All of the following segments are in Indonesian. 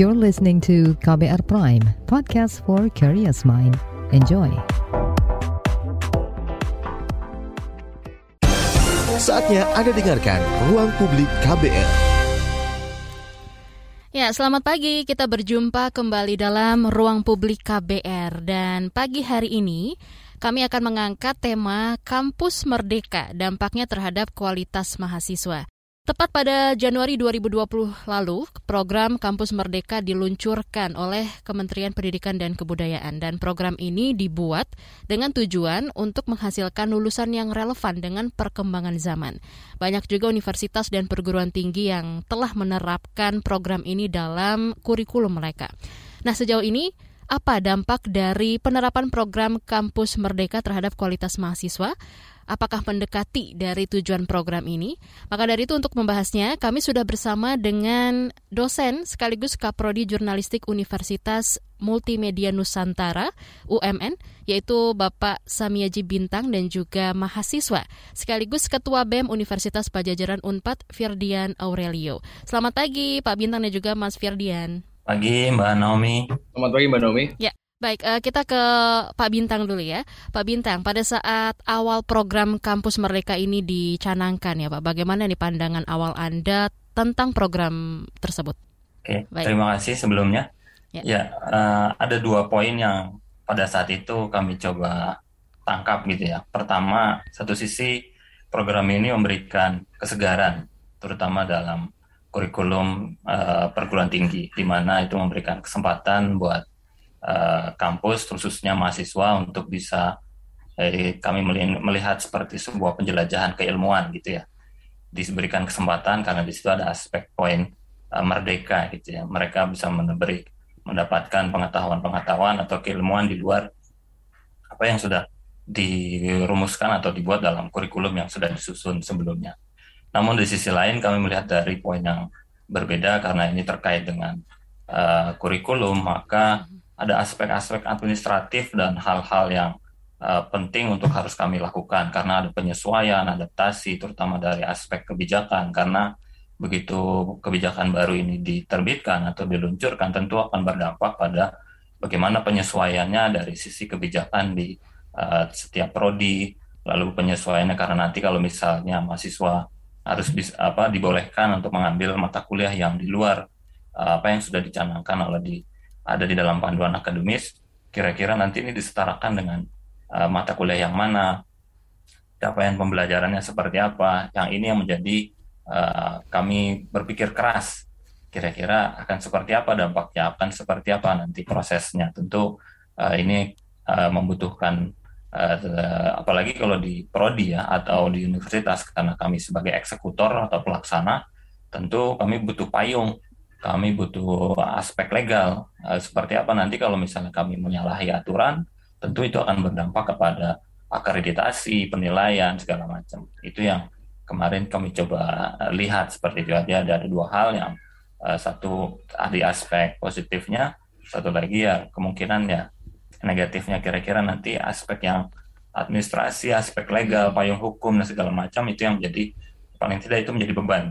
You're listening to KBR Prime, podcast for curious mind. Enjoy. Saatnya Anda dengarkan Ruang Publik KBR. Ya, selamat pagi. Kita berjumpa kembali dalam Ruang Publik KBR dan pagi hari ini kami akan mengangkat tema Kampus Merdeka, dampaknya terhadap kualitas mahasiswa. Tepat pada Januari 2020 lalu, program Kampus Merdeka diluncurkan oleh Kementerian Pendidikan dan Kebudayaan dan program ini dibuat dengan tujuan untuk menghasilkan lulusan yang relevan dengan perkembangan zaman. Banyak juga universitas dan perguruan tinggi yang telah menerapkan program ini dalam kurikulum mereka. Nah, sejauh ini apa dampak dari penerapan program Kampus Merdeka terhadap kualitas mahasiswa? Apakah mendekati dari tujuan program ini? Maka dari itu untuk membahasnya, kami sudah bersama dengan dosen sekaligus Kaprodi Jurnalistik Universitas Multimedia Nusantara UMN, yaitu Bapak Samiaji Bintang dan juga mahasiswa, sekaligus Ketua BEM Universitas Pajajaran Unpad Firdian Aurelio. Selamat pagi Pak Bintang dan juga Mas Firdian. Pagi Mbak Naomi. Selamat pagi Mbak Naomi. Ya, baik. Uh, kita ke Pak Bintang dulu ya. Pak Bintang, pada saat awal program Kampus Merdeka ini dicanangkan ya Pak, bagaimana nih pandangan awal Anda tentang program tersebut? Oke, baik. terima kasih sebelumnya. Ya, ya uh, ada dua poin yang pada saat itu kami coba tangkap gitu ya. Pertama, satu sisi program ini memberikan kesegaran, terutama dalam kurikulum uh, perguruan tinggi, di mana itu memberikan kesempatan buat uh, kampus, khususnya mahasiswa, untuk bisa eh, kami melihat seperti sebuah penjelajahan keilmuan gitu ya. Diberikan kesempatan karena di situ ada aspek poin uh, merdeka gitu ya. Mereka bisa memberi mendapatkan pengetahuan-pengetahuan atau keilmuan di luar apa yang sudah dirumuskan atau dibuat dalam kurikulum yang sudah disusun sebelumnya. Namun di sisi lain kami melihat dari poin yang berbeda karena ini terkait dengan uh, kurikulum, maka ada aspek-aspek administratif dan hal-hal yang uh, penting untuk harus kami lakukan. Karena ada penyesuaian, adaptasi, terutama dari aspek kebijakan. Karena begitu kebijakan baru ini diterbitkan atau diluncurkan tentu akan berdampak pada bagaimana penyesuaiannya dari sisi kebijakan di uh, setiap prodi, lalu penyesuaiannya karena nanti kalau misalnya mahasiswa harus bisa apa dibolehkan untuk mengambil mata kuliah yang di luar uh, apa yang sudah dicanangkan oleh di ada di dalam panduan akademis. Kira-kira nanti ini disetarakan dengan uh, mata kuliah yang mana capaian pembelajarannya seperti apa yang ini yang menjadi uh, kami berpikir keras. Kira-kira akan seperti apa dampaknya akan seperti apa nanti prosesnya. Tentu uh, ini uh, membutuhkan Uh, apalagi kalau di prodi ya atau di universitas karena kami sebagai eksekutor atau pelaksana tentu kami butuh payung kami butuh aspek legal. Uh, seperti apa nanti kalau misalnya kami menyalahi aturan tentu itu akan berdampak kepada akreditasi penilaian segala macam. Itu yang kemarin kami coba lihat seperti itu. Ada ada dua hal yang uh, satu di aspek positifnya satu lagi ya kemungkinan ya negatifnya kira-kira nanti aspek yang administrasi, aspek legal, payung hukum dan segala macam itu yang menjadi paling tidak itu menjadi beban.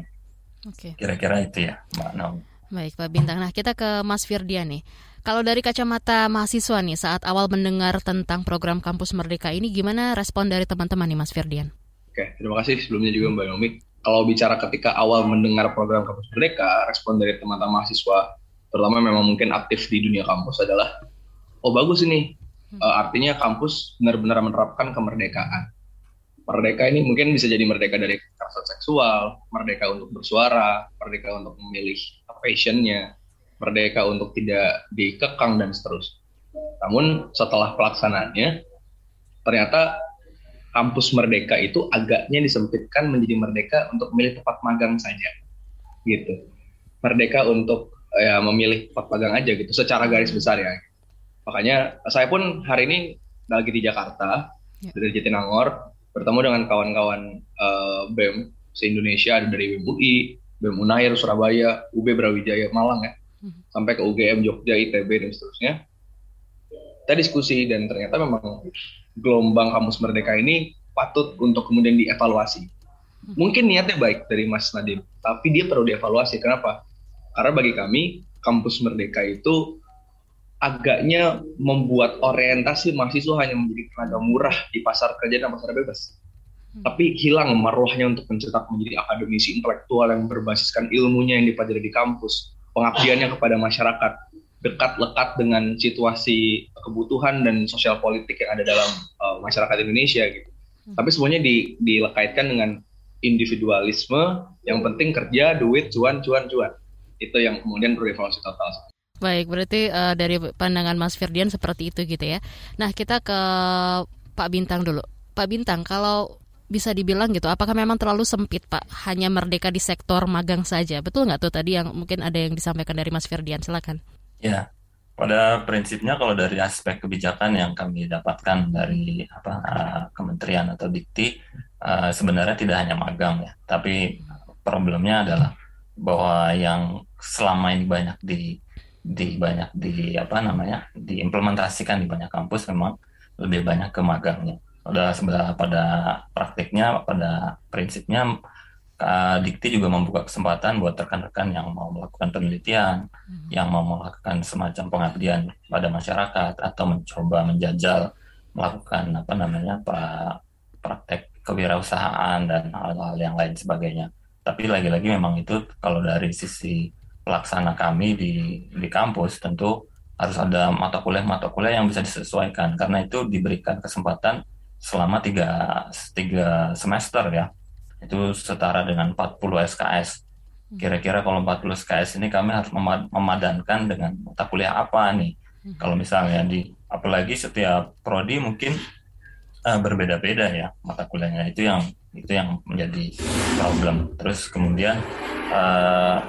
Oke. Okay. Kira-kira itu ya, Mbak Naum. Baik, Pak Bintang. Nah, kita ke Mas Firdian nih. Kalau dari kacamata mahasiswa nih, saat awal mendengar tentang program Kampus Merdeka ini, gimana respon dari teman-teman nih, Mas Firdian? Oke, terima kasih sebelumnya juga Mbak Naomi. Kalau bicara ketika awal mendengar program Kampus Merdeka, respon dari teman-teman mahasiswa, terutama memang mungkin aktif di dunia kampus adalah oh bagus ini. Uh, artinya kampus benar-benar menerapkan kemerdekaan. Merdeka ini mungkin bisa jadi merdeka dari kekerasan seksual merdeka untuk bersuara merdeka untuk memilih passionnya merdeka untuk tidak dikekang dan seterusnya. Namun setelah pelaksanaannya ternyata kampus merdeka itu agaknya disempitkan menjadi merdeka untuk memilih tempat magang saja gitu. Merdeka untuk ya memilih tempat magang aja gitu. Secara garis besar ya Makanya saya pun hari ini lagi di Jakarta ya. dari Jatinangor bertemu dengan kawan-kawan uh, BEM se-Indonesia ada dari BEM UI, BEM Unair, Surabaya, UB Brawijaya, Malang ya, hmm. sampai ke UGM, Jogja, ITB dan seterusnya. Kita diskusi dan ternyata memang gelombang kampus merdeka ini patut untuk kemudian dievaluasi. Hmm. Mungkin niatnya baik dari Mas Nadiem, tapi dia perlu dievaluasi. Kenapa? Karena bagi kami kampus Merdeka itu agaknya membuat orientasi mahasiswa hanya menjadi tenaga murah di pasar kerja dan pasar bebas. Hmm. Tapi hilang marwahnya untuk mencetak menjadi akademisi intelektual yang berbasiskan ilmunya yang dipelajari di kampus, pengabdiannya kepada masyarakat, dekat lekat dengan situasi kebutuhan dan sosial politik yang ada dalam uh, masyarakat Indonesia gitu. Hmm. Tapi semuanya di, dilekaitkan dengan individualisme, yang penting kerja, duit, cuan, cuan, cuan. Itu yang kemudian perlu evaluasi total. Baik, berarti uh, dari pandangan Mas Firdian seperti itu gitu ya. Nah, kita ke Pak Bintang dulu. Pak Bintang, kalau bisa dibilang gitu, apakah memang terlalu sempit Pak? Hanya merdeka di sektor magang saja. Betul nggak tuh tadi yang mungkin ada yang disampaikan dari Mas Firdian? Silakan. Ya, pada prinsipnya kalau dari aspek kebijakan yang kami dapatkan dari apa uh, kementerian atau dikti uh, sebenarnya tidak hanya magang ya, tapi problemnya adalah bahwa yang selama ini banyak di di banyak di apa namanya diimplementasikan di banyak kampus memang lebih banyak ke magangnya. Udah sebenarnya pada praktiknya pada prinsipnya uh, Dikti juga membuka kesempatan buat rekan-rekan yang mau melakukan penelitian, hmm. yang mau melakukan semacam pengabdian pada masyarakat atau mencoba menjajal melakukan apa namanya pra, praktek kewirausahaan dan hal-hal yang lain sebagainya. Tapi lagi-lagi memang itu kalau dari sisi pelaksana kami di di kampus tentu harus ada mata kuliah mata kuliah yang bisa disesuaikan. Karena itu diberikan kesempatan selama tiga tiga semester ya. Itu setara dengan 40 SKS kira-kira kalau 40 SKS ini kami harus memadankan dengan mata kuliah apa nih? Kalau misalnya di apalagi setiap prodi mungkin uh, berbeda-beda ya mata kuliahnya. Itu yang itu yang menjadi problem. Terus kemudian uh,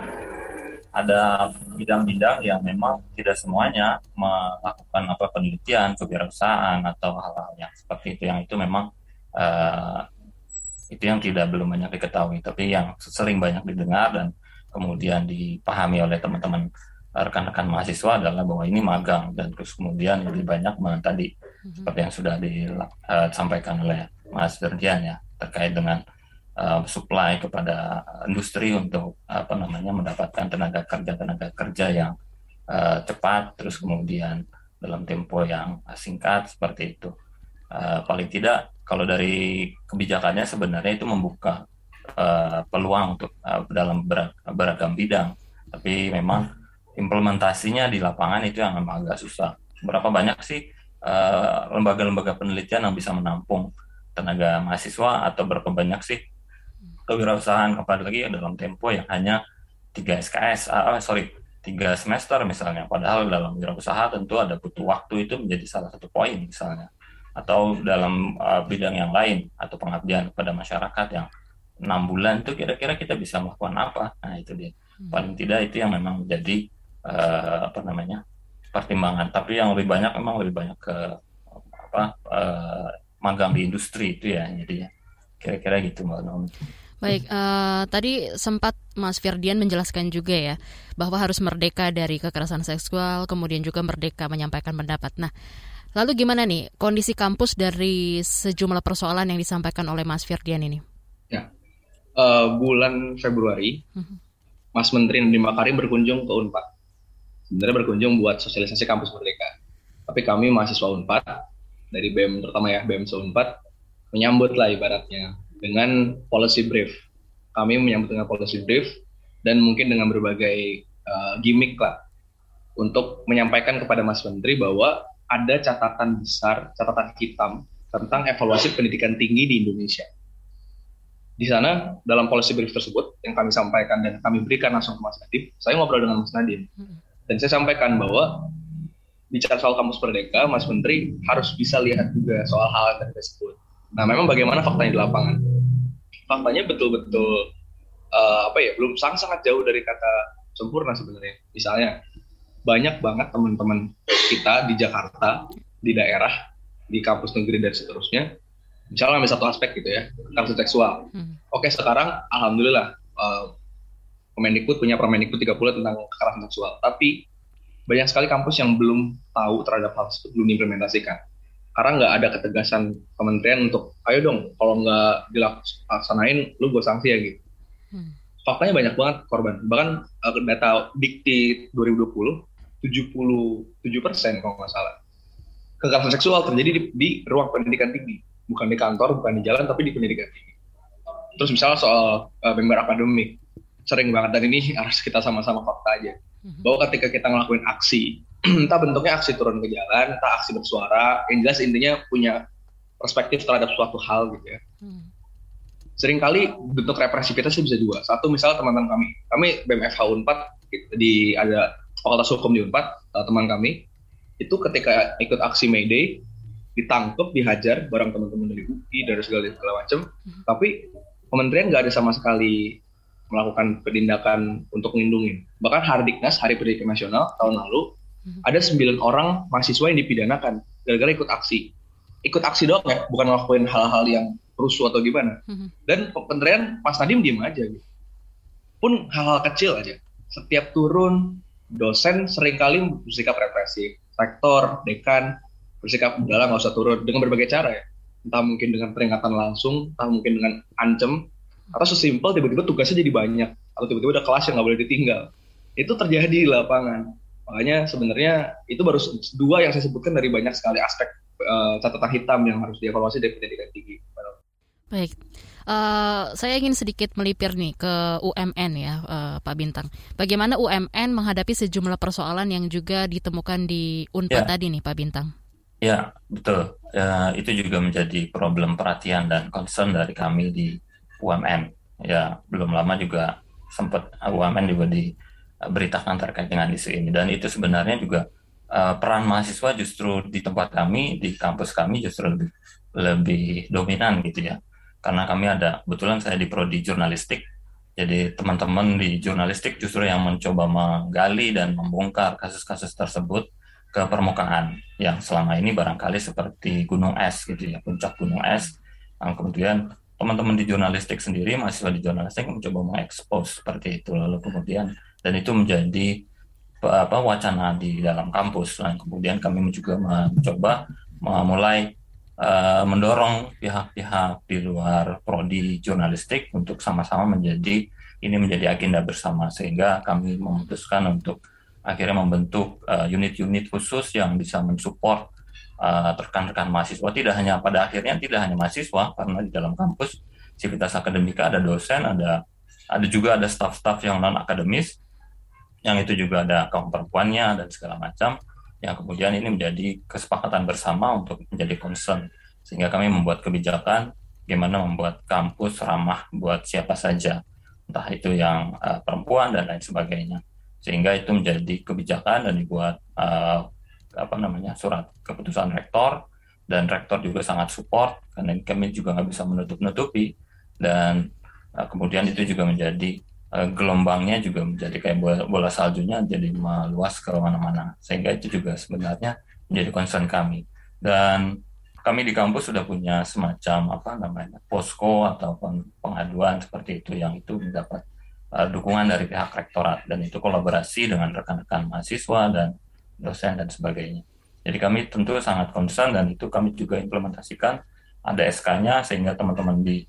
ada bidang-bidang yang memang tidak semuanya melakukan apa penelitian kewirausahaan atau hal-hal yang seperti itu yang itu memang uh, itu yang tidak belum banyak diketahui tapi yang sering banyak didengar dan kemudian dipahami oleh teman-teman rekan-rekan mahasiswa adalah bahwa ini magang dan terus kemudian lebih banyak tadi mm-hmm. seperti yang sudah disampaikan eh, oleh Mas Ferdian ya terkait dengan uh, supply kepada industri untuk apa namanya mendapatkan tenaga kerja tenaga kerja yang uh, cepat terus kemudian dalam tempo yang singkat seperti itu. Uh, paling tidak kalau dari kebijakannya sebenarnya itu membuka uh, peluang untuk uh, dalam beragam bidang. Tapi memang implementasinya di lapangan itu yang agak susah. Berapa banyak sih lembaga-lembaga uh, penelitian yang bisa menampung tenaga mahasiswa atau berapa banyak sih kewirausahaan apalagi dalam tempo yang hanya tiga SKS, ah, ah, sorry, tiga semester misalnya. Padahal dalam wirausaha tentu ada butuh waktu itu menjadi salah satu poin misalnya. Atau dalam uh, bidang yang lain atau pengabdian kepada masyarakat yang enam bulan itu kira-kira kita bisa melakukan apa? Nah itu dia. Hmm. Paling tidak itu yang memang menjadi uh, apa namanya pertimbangan. Tapi yang lebih banyak memang lebih banyak ke apa uh, magang di industri itu ya. Jadi kira-kira gitu mbak Naomi. Baik, uh, tadi sempat Mas Firdian menjelaskan juga ya bahwa harus merdeka dari kekerasan seksual, kemudian juga merdeka menyampaikan pendapat. Nah, lalu gimana nih kondisi kampus dari sejumlah persoalan yang disampaikan oleh Mas Firdian ini? Ya, uh, bulan Februari, uh-huh. Mas Menteri Nadiem Makarim berkunjung ke Unpad. Sebenarnya berkunjung buat sosialisasi kampus merdeka. Tapi kami mahasiswa Unpad dari BEM terutama ya BEM Unpad menyambut lah ibaratnya dengan policy brief. Kami menyambut dengan policy brief dan mungkin dengan berbagai uh, gimmick lah untuk menyampaikan kepada Mas Menteri bahwa ada catatan besar, catatan hitam tentang evaluasi pendidikan tinggi di Indonesia. Di sana dalam policy brief tersebut yang kami sampaikan dan kami berikan langsung ke Mas Nadiem, saya ngobrol dengan Mas Nadiem dan saya sampaikan bahwa bicara soal kampus Merdeka, Mas Menteri harus bisa lihat juga soal hal yang tersebut. Nah, memang bagaimana faktanya di lapangan? faktanya betul-betul uh, apa ya belum sangat sangat jauh dari kata sempurna sebenarnya. Misalnya banyak banget teman-teman kita di Jakarta, di daerah, di kampus negeri dan seterusnya. Misalnya ambil satu aspek gitu ya, kasus seksual. Hmm. Oke, sekarang alhamdulillah uh, Kemendikbud punya Permendikbud 30 tentang kekerasan seksual. Tapi banyak sekali kampus yang belum tahu terhadap hal tersebut, belum diimplementasikan karena nggak ada ketegasan kementerian untuk ayo dong kalau nggak dilaksanain lu gue sanksi ya gitu hmm. faktanya banyak banget korban. Bahkan uh, data Dikti 2020, 77 persen kalau nggak salah. Kekerasan seksual terjadi di, di ruang pendidikan tinggi, bukan di kantor, bukan di jalan, tapi di pendidikan tinggi. Terus misalnya soal uh, member akademik, sering banget dan ini harus kita sama-sama fakta aja. Mhm. Bahwa ketika kita ngelakuin aksi, entah bentuknya aksi turun ke jalan, entah aksi bersuara, yang jelas intinya punya perspektif terhadap suatu hal gitu ya. Hmm sering kali bentuk represivitas bisa dua. Satu misalnya teman-teman kami, kami BMFH Unpad gitu, di ada Fakultas Hukum di Unpad, uh, teman kami itu ketika ikut aksi May Day ditangkap, dihajar bareng teman-teman dari UI dari segala segala macam, hmm. tapi kementerian nggak ada sama sekali melakukan penindakan untuk melindungi. Bahkan Hardiknas Hari Pendidikan Nasional tahun lalu. Ada sembilan orang mahasiswa yang dipidanakan gara-gara ikut aksi. Ikut aksi doang ya, bukan ngelakuin hal-hal yang rusuh atau gimana. Mm-hmm. Dan kementerian Mas Nadiem diem aja gitu. Pun hal-hal kecil aja. Setiap turun dosen sering kali bersikap represif. Rektor, dekan bersikap udahlah nggak usah turun dengan berbagai cara ya. Entah mungkin dengan peringatan langsung, entah mungkin dengan ancam, atau sesimpel tiba-tiba tugasnya jadi banyak, atau tiba-tiba ada kelas yang nggak boleh ditinggal. Itu terjadi di lapangan. Makanya sebenarnya itu baru dua yang saya sebutkan dari banyak sekali aspek uh, catatan hitam yang harus dievaluasi dari pendidikan tinggi. Baik, uh, saya ingin sedikit melipir nih ke UMN ya, uh, Pak Bintang. Bagaimana UMN menghadapi sejumlah persoalan yang juga ditemukan di Unpad ya. tadi nih, Pak Bintang? Ya, betul. Ya, itu juga menjadi problem perhatian dan concern dari kami di UMN. Ya, belum lama juga sempat UMN juga diberitakan terkait dengan isu ini. Dan itu sebenarnya juga uh, peran mahasiswa justru di tempat kami, di kampus kami justru lebih lebih dominan gitu ya. Karena kami ada kebetulan saya di prodi jurnalistik. Jadi teman-teman di jurnalistik justru yang mencoba menggali dan membongkar kasus-kasus tersebut ke permukaan. Yang selama ini barangkali seperti gunung es gitu ya puncak gunung es. Yang kemudian teman-teman di jurnalistik sendiri mahasiswa di jurnalistik mencoba mengekspos seperti itu. Lalu kemudian dan itu menjadi apa wacana di dalam kampus. Dan kemudian kami juga mencoba memulai uh, mendorong pihak-pihak di luar prodi jurnalistik untuk sama-sama menjadi ini menjadi agenda bersama. Sehingga kami memutuskan untuk akhirnya membentuk eh, unit-unit uh, khusus yang bisa mensupport uh, rekan-rekan mahasiswa. Tidak hanya pada akhirnya tidak hanya mahasiswa karena di dalam kampus civitas akademika ada dosen ada ada juga ada staff-staff yang non akademis yang itu juga ada kaum perempuannya dan segala macam. Yang kemudian ini menjadi kesepakatan bersama untuk menjadi concern. Sehingga kami membuat kebijakan bagaimana membuat kampus ramah buat siapa saja. Entah itu yang uh, perempuan dan lain sebagainya. Sehingga itu menjadi kebijakan dan dibuat uh, apa namanya surat keputusan rektor. Dan rektor juga sangat support karena kami juga nggak bisa menutup-nutupi. Dan uh, kemudian itu juga menjadi gelombangnya juga menjadi kayak bola, bola saljunya jadi meluas ke mana-mana. Sehingga itu juga sebenarnya menjadi concern kami. Dan kami di kampus sudah punya semacam apa namanya posko ataupun pengaduan seperti itu yang itu mendapat uh, dukungan dari pihak rektorat. Dan itu kolaborasi dengan rekan-rekan mahasiswa dan dosen dan sebagainya. Jadi kami tentu sangat concern dan itu kami juga implementasikan. Ada SK-nya sehingga teman-teman di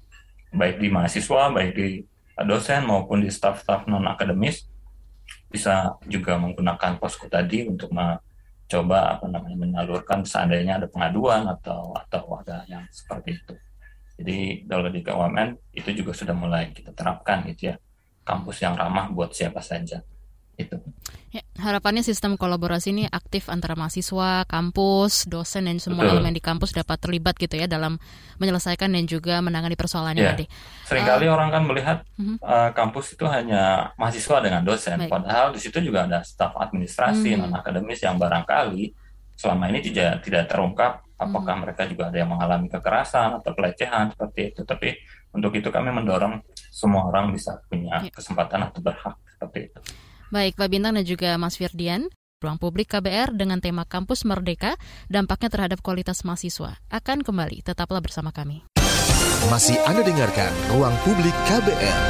baik di mahasiswa, baik di dosen maupun di staf-staf non akademis bisa juga menggunakan posko tadi untuk coba apa namanya menyalurkan seandainya ada pengaduan atau atau ada yang seperti itu. Jadi kalau di KUMN itu juga sudah mulai kita terapkan gitu ya kampus yang ramah buat siapa saja itu. Ya, harapannya sistem kolaborasi ini aktif antara mahasiswa, kampus, dosen dan semua Betul. elemen di kampus dapat terlibat gitu ya dalam menyelesaikan dan juga menangani persoalannya ya. tadi. Seringkali uh, orang kan melihat uh, uh, kampus itu hanya mahasiswa dengan dosen, baik. padahal di situ juga ada staf administrasi hmm. non akademis yang barangkali selama ini tidak tidak terungkap apakah hmm. mereka juga ada yang mengalami kekerasan atau pelecehan seperti itu. Tapi untuk itu kami mendorong semua orang bisa punya ya. kesempatan atau berhak seperti itu. Baik, Pak Bintang dan juga Mas Firdian. Ruang Publik KBR dengan tema Kampus Merdeka, dampaknya terhadap kualitas mahasiswa. Akan kembali, tetaplah bersama kami. Masih Anda dengarkan Ruang Publik KBR.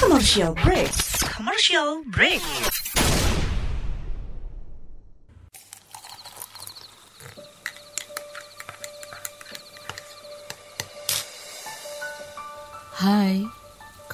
Commercial break. Commercial break. Hai,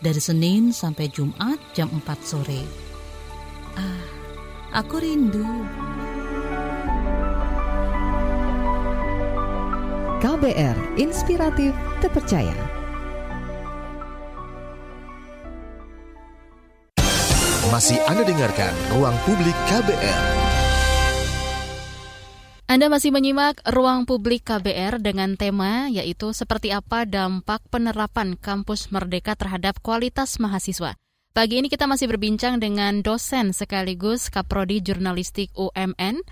dari Senin sampai Jumat jam 4 sore. Ah, aku rindu. KBR Inspiratif Terpercaya. Masih Anda dengarkan Ruang Publik KBR. Anda masih menyimak ruang publik KBR dengan tema yaitu seperti apa dampak penerapan kampus merdeka terhadap kualitas mahasiswa. Pagi ini kita masih berbincang dengan dosen sekaligus Kaprodi Jurnalistik UMN,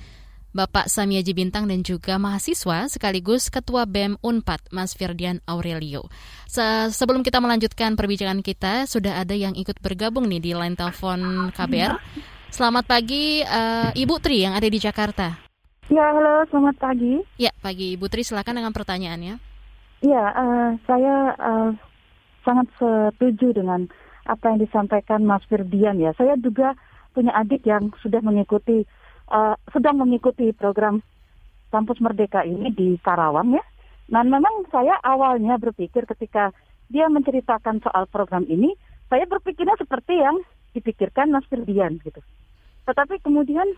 Bapak Samiaji Bintang dan juga mahasiswa sekaligus Ketua BEM UNPAD, Mas Firdian Aurelio. Se sebelum kita melanjutkan perbincangan kita, sudah ada yang ikut bergabung nih di line telepon KBR. Selamat pagi uh, Ibu Tri yang ada di Jakarta. Ya, halo, selamat pagi. Ya, pagi Ibu Tri, silakan dengan pertanyaannya. Ya, uh, saya uh, sangat setuju dengan apa yang disampaikan Mas Firdian ya. Saya juga punya adik yang sudah mengikuti, uh, sedang mengikuti program Kampus Merdeka ini di Karawang ya. Dan memang saya awalnya berpikir ketika dia menceritakan soal program ini, saya berpikirnya seperti yang dipikirkan Mas Firdian gitu. Tetapi kemudian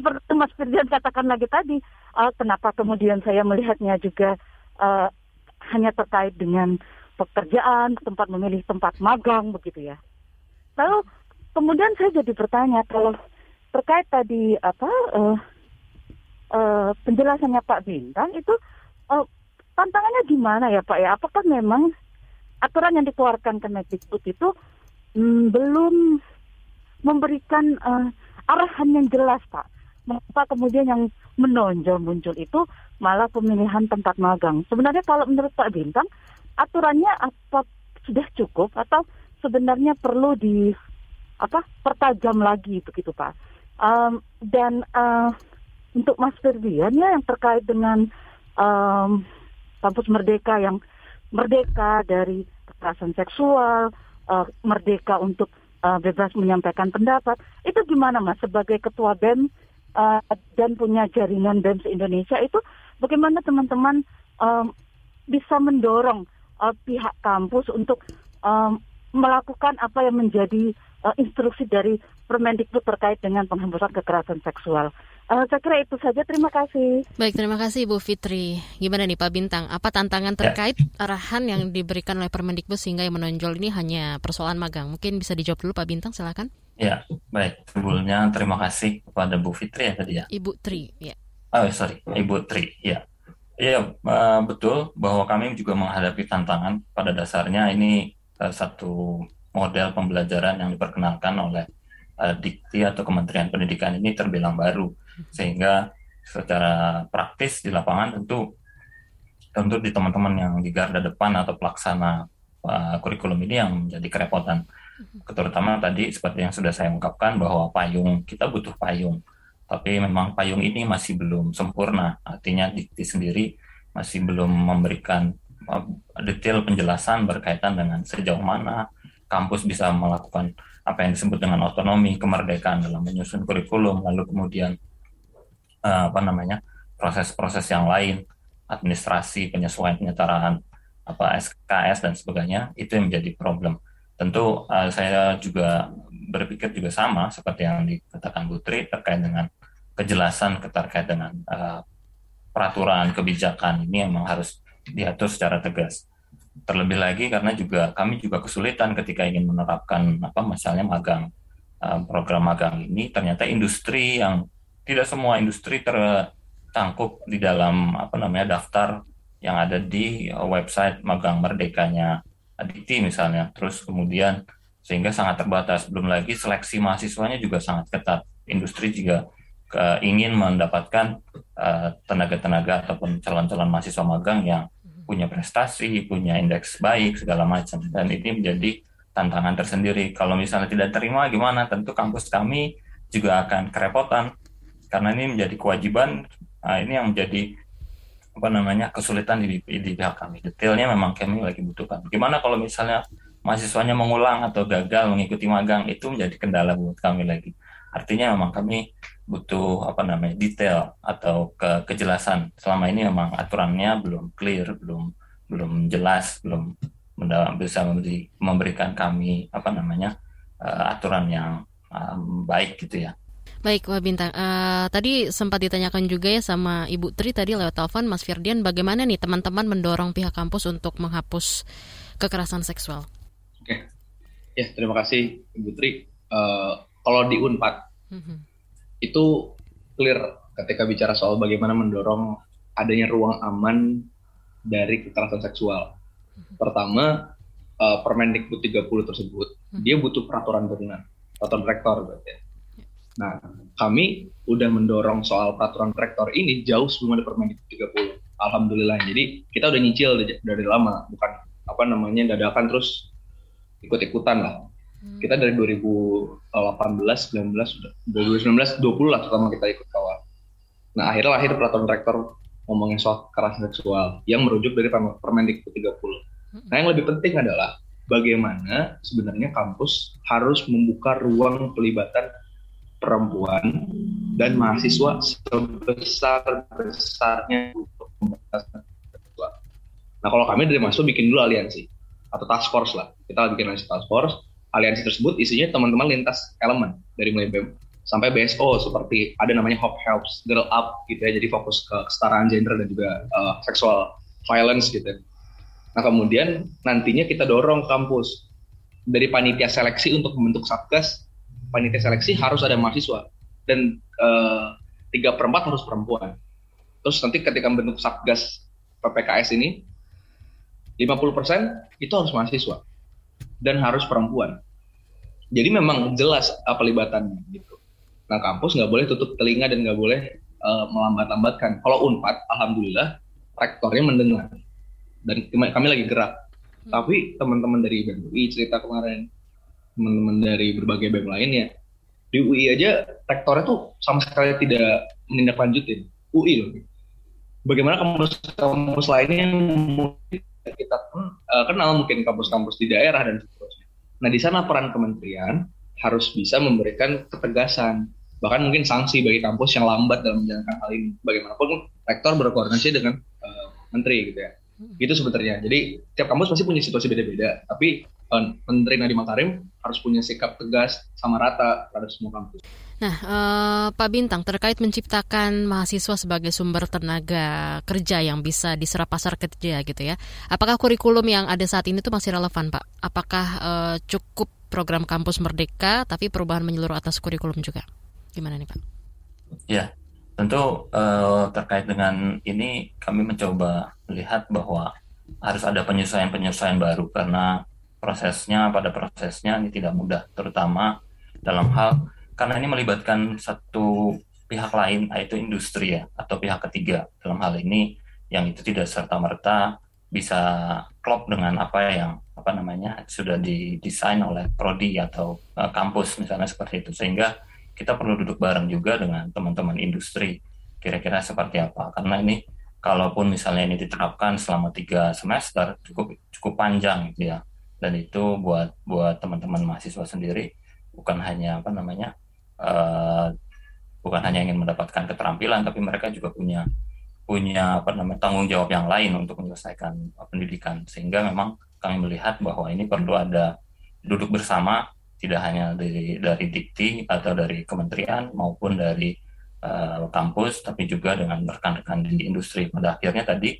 seperti Mas Firdian katakan lagi tadi, uh, kenapa kemudian saya melihatnya juga uh, hanya terkait dengan pekerjaan, tempat memilih tempat magang begitu ya. Lalu kemudian saya jadi bertanya kalau terkait tadi apa uh, uh, penjelasannya Pak Bintang itu uh, tantangannya gimana ya Pak ya? Apakah memang aturan yang dikeluarkan Kemendikbud itu mm, belum memberikan uh, arahan yang jelas Pak mengapa kemudian yang menonjol muncul itu malah pemilihan tempat magang. Sebenarnya kalau menurut Pak Bintang, aturannya apa sudah cukup atau sebenarnya perlu di apa pertajam lagi begitu Pak. Um, dan uh, untuk Mas Ferdian ya yang terkait dengan um, kampus merdeka yang merdeka dari kekerasan seksual, uh, merdeka untuk uh, bebas menyampaikan pendapat, itu gimana Mas sebagai ketua BEM uh, dan punya jaringan BEM Indonesia itu bagaimana teman-teman um, bisa mendorong uh, pihak kampus untuk um, melakukan apa yang menjadi uh, instruksi dari Permendikbud terkait dengan penghapusan kekerasan seksual. Uh, saya kira itu saja. Terima kasih. Baik, terima kasih Bu Fitri. Gimana nih Pak Bintang? Apa tantangan ya. terkait ya. arahan yang diberikan oleh Permendikbud sehingga yang menonjol ini hanya persoalan magang? Mungkin bisa dijawab dulu Pak Bintang, silakan. Ya, baik. Sebelumnya terima kasih kepada Bu Fitri ya tadi ya. Ibu Tri, ya. Oh, sorry, Ibu Tri, ya. Iya, uh, betul bahwa kami juga menghadapi tantangan. Pada dasarnya ini uh, satu model pembelajaran yang diperkenalkan oleh uh, Dikti atau Kementerian Pendidikan ini terbilang baru, sehingga secara praktis di lapangan tentu tentu di teman-teman yang di garda depan atau pelaksana uh, kurikulum ini yang menjadi kerepotan terutama tadi seperti yang sudah saya ungkapkan bahwa payung kita butuh payung. Tapi memang payung ini masih belum sempurna. Artinya dikti sendiri masih belum memberikan uh, detail penjelasan berkaitan dengan sejauh mana kampus bisa melakukan apa yang disebut dengan otonomi kemerdekaan dalam menyusun kurikulum lalu kemudian uh, apa namanya proses-proses yang lain administrasi penyesuaian penyetaraan apa SKS dan sebagainya itu yang menjadi problem tentu uh, saya juga berpikir juga sama seperti yang dikatakan Butri terkait dengan kejelasan terkait dengan uh, peraturan kebijakan ini memang harus diatur secara tegas. Terlebih lagi karena juga kami juga kesulitan ketika ingin menerapkan apa misalnya magang uh, program magang ini ternyata industri yang tidak semua industri tertangkup di dalam apa namanya daftar yang ada di website magang merdekanya Aditi misalnya, terus kemudian sehingga sangat terbatas. Belum lagi seleksi mahasiswanya juga sangat ketat. Industri juga ke, ingin mendapatkan eh, tenaga-tenaga ataupun calon-calon mahasiswa magang yang punya prestasi, punya indeks baik segala macam dan ini menjadi tantangan tersendiri. Kalau misalnya tidak terima gimana? Tentu kampus kami juga akan kerepotan karena ini menjadi kewajiban. Nah, ini yang menjadi apa namanya kesulitan di, di pihak kami. Detailnya memang kami lagi butuhkan. Gimana kalau misalnya mahasiswanya mengulang atau gagal mengikuti magang itu menjadi kendala buat kami lagi. Artinya memang kami butuh apa namanya detail atau ke kejelasan. Selama ini memang aturannya belum clear, belum belum jelas, belum bisa memberi, memberikan kami apa namanya uh, aturan yang um, baik gitu ya. Baik, Wah Bintang. Uh, tadi sempat ditanyakan juga ya sama Ibu Tri tadi lewat telepon, Mas Firdian, bagaimana nih teman-teman mendorong pihak kampus untuk menghapus kekerasan seksual? Oke, ya terima kasih Ibu Tri. Uh, kalau di Unpad, mm -hmm itu clear ketika bicara soal bagaimana mendorong adanya ruang aman dari kekerasan seksual. Pertama, uh, Permendikbud 30 tersebut, hmm. dia butuh peraturan turunan, peraturan rektor berarti. Nah, kami udah mendorong soal peraturan rektor ini jauh sebelum ada Permendikbud 30. Alhamdulillah. Jadi kita udah nyicil dari lama, bukan apa namanya dadakan terus ikut-ikutan lah. Hmm. Kita dari 2018, 19 sudah 2019, 20 lah pertama kita ikut kawal. Nah akhirnya lahir peraturan rektor ngomongin soal kekerasan seksual yang merujuk dari Permendikbud 30. Hmm. Nah yang lebih penting adalah bagaimana sebenarnya kampus harus membuka ruang pelibatan perempuan dan mahasiswa sebesar besarnya untuk pembahasan seksual. Nah kalau kami dari masuk bikin dulu aliansi atau task force lah. Kita bikin aliansi task force aliansi tersebut isinya teman-teman lintas elemen dari mulai BEM sampai BSO seperti ada namanya Hope Helps, Girl Up gitu ya, jadi fokus ke kesetaraan gender dan juga uh, sexual violence gitu. Nah kemudian nantinya kita dorong kampus dari panitia seleksi untuk membentuk satgas, panitia seleksi harus ada mahasiswa dan uh, tiga perempat harus perempuan. Terus nanti ketika membentuk satgas PPKS ini 50% itu harus mahasiswa dan harus perempuan. Jadi memang jelas apa libatannya gitu. Nah kampus nggak boleh tutup telinga dan nggak boleh uh, melambat-lambatkan. Kalau Unpad, alhamdulillah rektornya mendengar dan kami lagi gerak. Hmm. Tapi teman-teman dari BEM UI cerita kemarin, teman-teman dari berbagai BEM lainnya, di UI aja rektornya tuh sama sekali tidak menindaklanjutin. UI loh. Bagaimana kampus-kampus lainnya yang kita uh, kenal mungkin kampus-kampus di daerah dan seterusnya. Nah di sana peran kementerian harus bisa memberikan ketegasan bahkan mungkin sanksi bagi kampus yang lambat dalam menjalankan hal ini. Bagaimanapun rektor berkoordinasi dengan uh, menteri gitu ya. Itu sebenarnya. Jadi tiap kampus pasti punya situasi beda-beda. Tapi Menteri Nadiem Makarim harus punya sikap tegas sama rata terhadap semua kampus. Nah, uh, Pak Bintang terkait menciptakan mahasiswa sebagai sumber tenaga kerja yang bisa diserap pasar kerja gitu ya. Apakah kurikulum yang ada saat ini tuh masih relevan, Pak? Apakah uh, cukup program kampus merdeka tapi perubahan menyeluruh atas kurikulum juga? Gimana nih, Pak? Ya, tentu uh, terkait dengan ini kami mencoba melihat bahwa harus ada penyesuaian-penyesuaian baru karena prosesnya pada prosesnya ini tidak mudah, terutama dalam hal karena ini melibatkan satu pihak lain yaitu industri ya atau pihak ketiga. Dalam hal ini yang itu tidak serta merta bisa klop dengan apa yang apa namanya sudah didesain oleh prodi atau uh, kampus misalnya seperti itu. Sehingga kita perlu duduk bareng juga dengan teman-teman industri kira-kira seperti apa. Karena ini kalaupun misalnya ini diterapkan selama tiga semester cukup cukup panjang gitu ya dan itu buat buat teman-teman mahasiswa sendiri bukan hanya apa namanya uh, bukan hanya ingin mendapatkan keterampilan tapi mereka juga punya punya apa namanya tanggung jawab yang lain untuk menyelesaikan pendidikan. Sehingga memang kami melihat bahwa ini perlu ada duduk bersama tidak hanya dari dari dikti atau dari kementerian maupun dari uh, kampus tapi juga dengan rekan-rekan di industri. Pada akhirnya tadi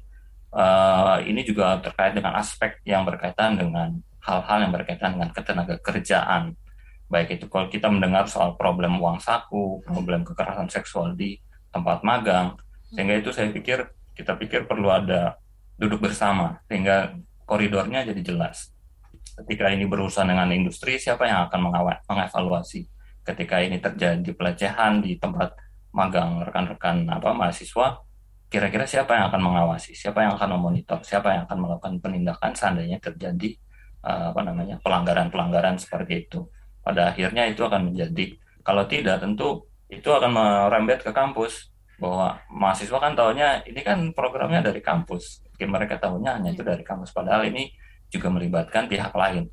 uh, ini juga terkait dengan aspek yang berkaitan dengan hal-hal yang berkaitan dengan ketenaga kerjaan. Baik itu kalau kita mendengar soal problem uang saku, problem kekerasan seksual di tempat magang, sehingga itu saya pikir kita pikir perlu ada duduk bersama sehingga koridornya jadi jelas. Ketika ini berurusan dengan industri, siapa yang akan mengevaluasi? Ketika ini terjadi pelecehan di tempat magang rekan-rekan apa mahasiswa, kira-kira siapa yang akan mengawasi, siapa yang akan memonitor, siapa yang akan melakukan penindakan? Seandainya terjadi uh, apa namanya pelanggaran-pelanggaran seperti itu. Pada akhirnya itu akan menjadi kalau tidak tentu itu akan merembet ke kampus bahwa mahasiswa kan tahunya ini kan programnya dari kampus, Mungkin mereka tahunya hanya itu dari kampus. Padahal ini juga melibatkan pihak lain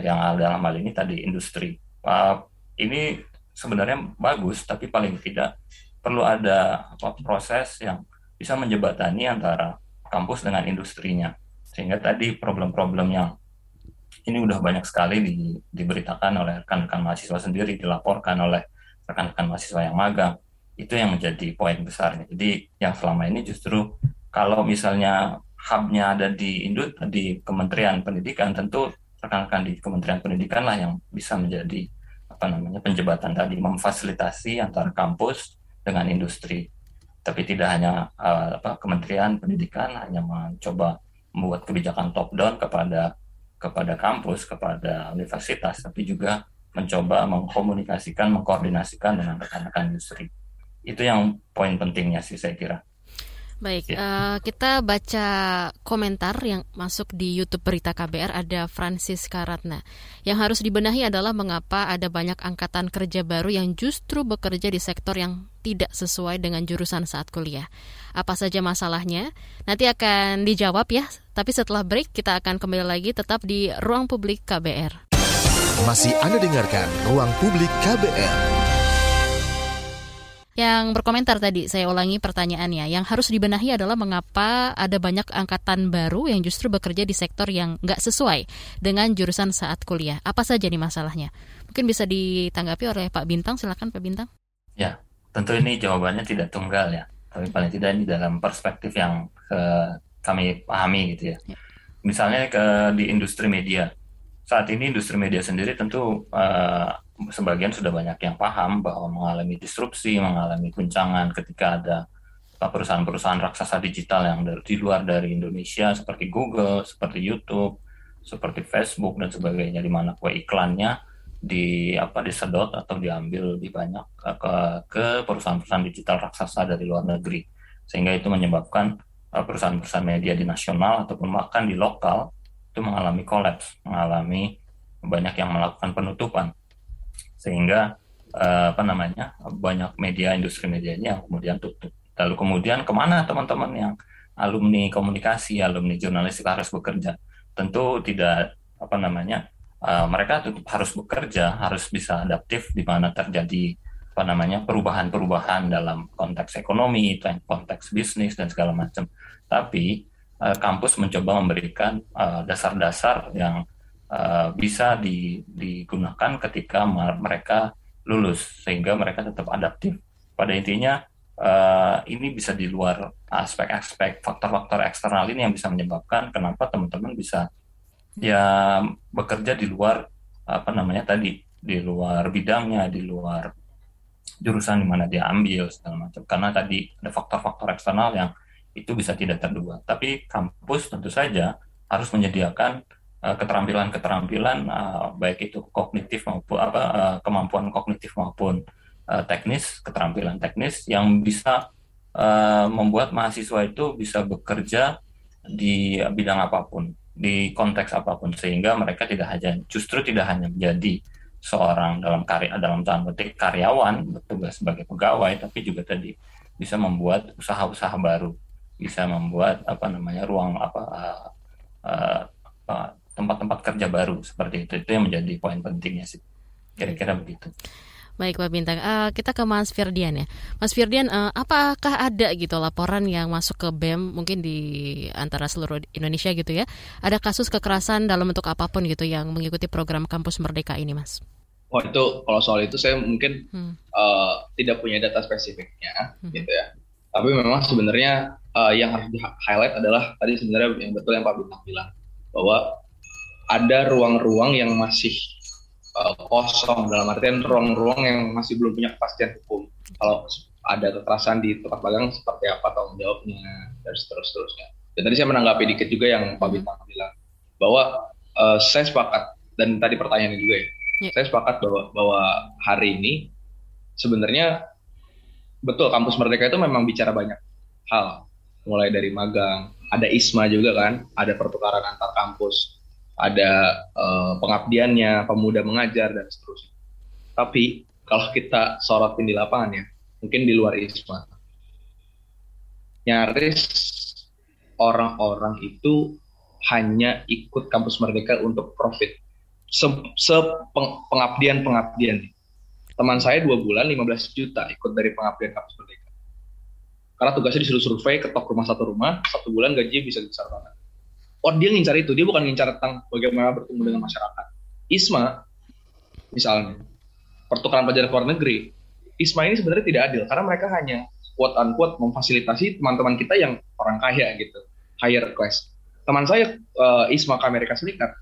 yang dalam hal ini tadi industri. Uh, ini sebenarnya bagus, tapi paling tidak perlu ada apa, proses yang bisa menjebatani antara kampus dengan industrinya. Sehingga tadi problem-problem yang ini udah banyak sekali di, diberitakan oleh rekan-rekan mahasiswa sendiri, dilaporkan oleh rekan-rekan mahasiswa yang magang. Itu yang menjadi poin besarnya. Jadi yang selama ini justru kalau misalnya hubnya ada di Indut, di Kementerian Pendidikan, tentu rekan-rekan di Kementerian Pendidikan lah yang bisa menjadi apa namanya penjebatan tadi memfasilitasi antara kampus dengan industri tapi tidak hanya uh, apa, Kementerian Pendidikan hanya mencoba membuat kebijakan top down kepada kepada kampus kepada universitas tapi juga mencoba mengkomunikasikan mengkoordinasikan dengan rekan-rekan industri. Itu yang poin pentingnya sih saya kira Baik, ya. uh, kita baca komentar yang masuk di YouTube Berita KBR ada Francis Karatna. Yang harus dibenahi adalah mengapa ada banyak angkatan kerja baru yang justru bekerja di sektor yang tidak sesuai dengan jurusan saat kuliah. Apa saja masalahnya? Nanti akan dijawab ya. Tapi setelah break kita akan kembali lagi tetap di Ruang Publik KBR. Masih Anda dengarkan Ruang Publik KBR. Yang berkomentar tadi, saya ulangi pertanyaannya. Yang harus dibenahi adalah mengapa ada banyak angkatan baru yang justru bekerja di sektor yang nggak sesuai dengan jurusan saat kuliah. Apa saja nih masalahnya? Mungkin bisa ditanggapi oleh Pak Bintang. Silakan Pak Bintang. Ya, tentu ini jawabannya tidak tunggal ya. Tapi paling tidak ini dalam perspektif yang ke, kami pahami gitu ya. ya. Misalnya ke di industri media. Saat ini industri media sendiri tentu uh, sebagian sudah banyak yang paham bahwa mengalami disrupsi, mengalami guncangan ketika ada perusahaan-perusahaan raksasa digital yang dari, di luar dari Indonesia seperti Google, seperti YouTube, seperti Facebook dan sebagainya di mana kue iklannya di apa disedot atau diambil lebih banyak ke ke perusahaan-perusahaan digital raksasa dari luar negeri. Sehingga itu menyebabkan perusahaan-perusahaan media di nasional ataupun bahkan di lokal itu mengalami kolaps, mengalami banyak yang melakukan penutupan sehingga uh, apa namanya banyak media industri medianya yang kemudian tutup. Lalu kemudian ke mana teman-teman yang alumni komunikasi, alumni jurnalistik harus bekerja? Tentu tidak apa namanya uh, mereka tetap harus bekerja, harus bisa adaptif di mana terjadi apa namanya perubahan-perubahan dalam konteks ekonomi, konteks bisnis dan segala macam. Tapi uh, kampus mencoba memberikan dasar-dasar uh, yang uh, bisa di, digunakan ketika mereka lulus sehingga mereka tetap adaptif. Pada intinya uh, ini bisa di luar aspek-aspek faktor-faktor eksternal ini yang bisa menyebabkan kenapa teman-teman bisa ya bekerja di luar apa namanya tadi di luar bidangnya, di luar jurusan di mana dia ambil segala macam. Karena tadi ada faktor-faktor eksternal yang itu bisa tidak terduga. Tapi kampus tentu saja harus menyediakan Eh, keterampilan-keterampilan uh, baik itu kognitif maupun apa uh, kemampuan kognitif maupun teknis keterampilan teknis yang bisa membuat mahasiswa itu bisa bekerja di bidang apa pun di konteks apa pun sehingga mereka tidak hanya justru tidak hanya menjadi seorang dalam karya dalam tanda petik karyawan bertugas sebagai pegawai tapi juga tadi bisa membuat usaha-usaha baru bisa membuat apa namanya ruang apa uh, uh, tempat-tempat kerja baru seperti itu itu yang menjadi poin pentingnya sih kira-kira begitu. Baik Pak Bintang, uh, kita ke Mas Firdian ya. Mas Firdian, uh, apakah ada gitu laporan yang masuk ke BEM mungkin di antara seluruh Indonesia gitu ya? Ada kasus kekerasan dalam bentuk apa pun gitu yang mengikuti program Kampus Merdeka ini, Mas? Oh itu kalau soal itu saya mungkin hmm. uh, tidak punya data spesifiknya hmm. gitu ya. Tapi memang sebenarnya uh, yang harus di highlight adalah tadi sebenarnya yang betul yang Pak Bintang bilang bahwa ada ruang-ruang yang masih uh, kosong dalam artian ruang-ruang yang masih belum punya kepastian hukum. Kalau ada kekerasan di tempat magang seperti apa tanggung jawabnya dan seterusnya. Dan tadi saya menanggapi dikit juga yang Pak Bintang bilang bahwa uh, saya sepakat dan tadi pertanyaan juga ya. Yeah. Saya sepakat bahwa bahwa hari ini sebenarnya betul kampus Merdeka itu memang bicara banyak hal mulai dari magang, ada ISMA juga kan, ada pertukaran antar kampus, ada uh, pengabdiannya, pemuda mengajar dan seterusnya. Tapi kalau kita sorotin di lapangan ya, mungkin di luar ISMA, nyaris orang-orang itu hanya ikut kampus Merdeka untuk profit. Se, se peng, pengabdian pengabdian. Teman saya dua bulan 15 juta ikut dari pengabdian kampus Merdeka. Karena tugasnya disuruh survei, ketok rumah satu rumah, satu bulan gaji bisa besar banget. Oh dia ngincar itu, dia bukan ngincar tentang bagaimana bertemu dengan masyarakat. ISMA, misalnya, pertukaran pelajar luar negeri, ISMA ini sebenarnya tidak adil karena mereka hanya quote unquote memfasilitasi teman-teman kita yang orang kaya gitu, higher class. Teman saya uh, ISMA ke Amerika Serikat,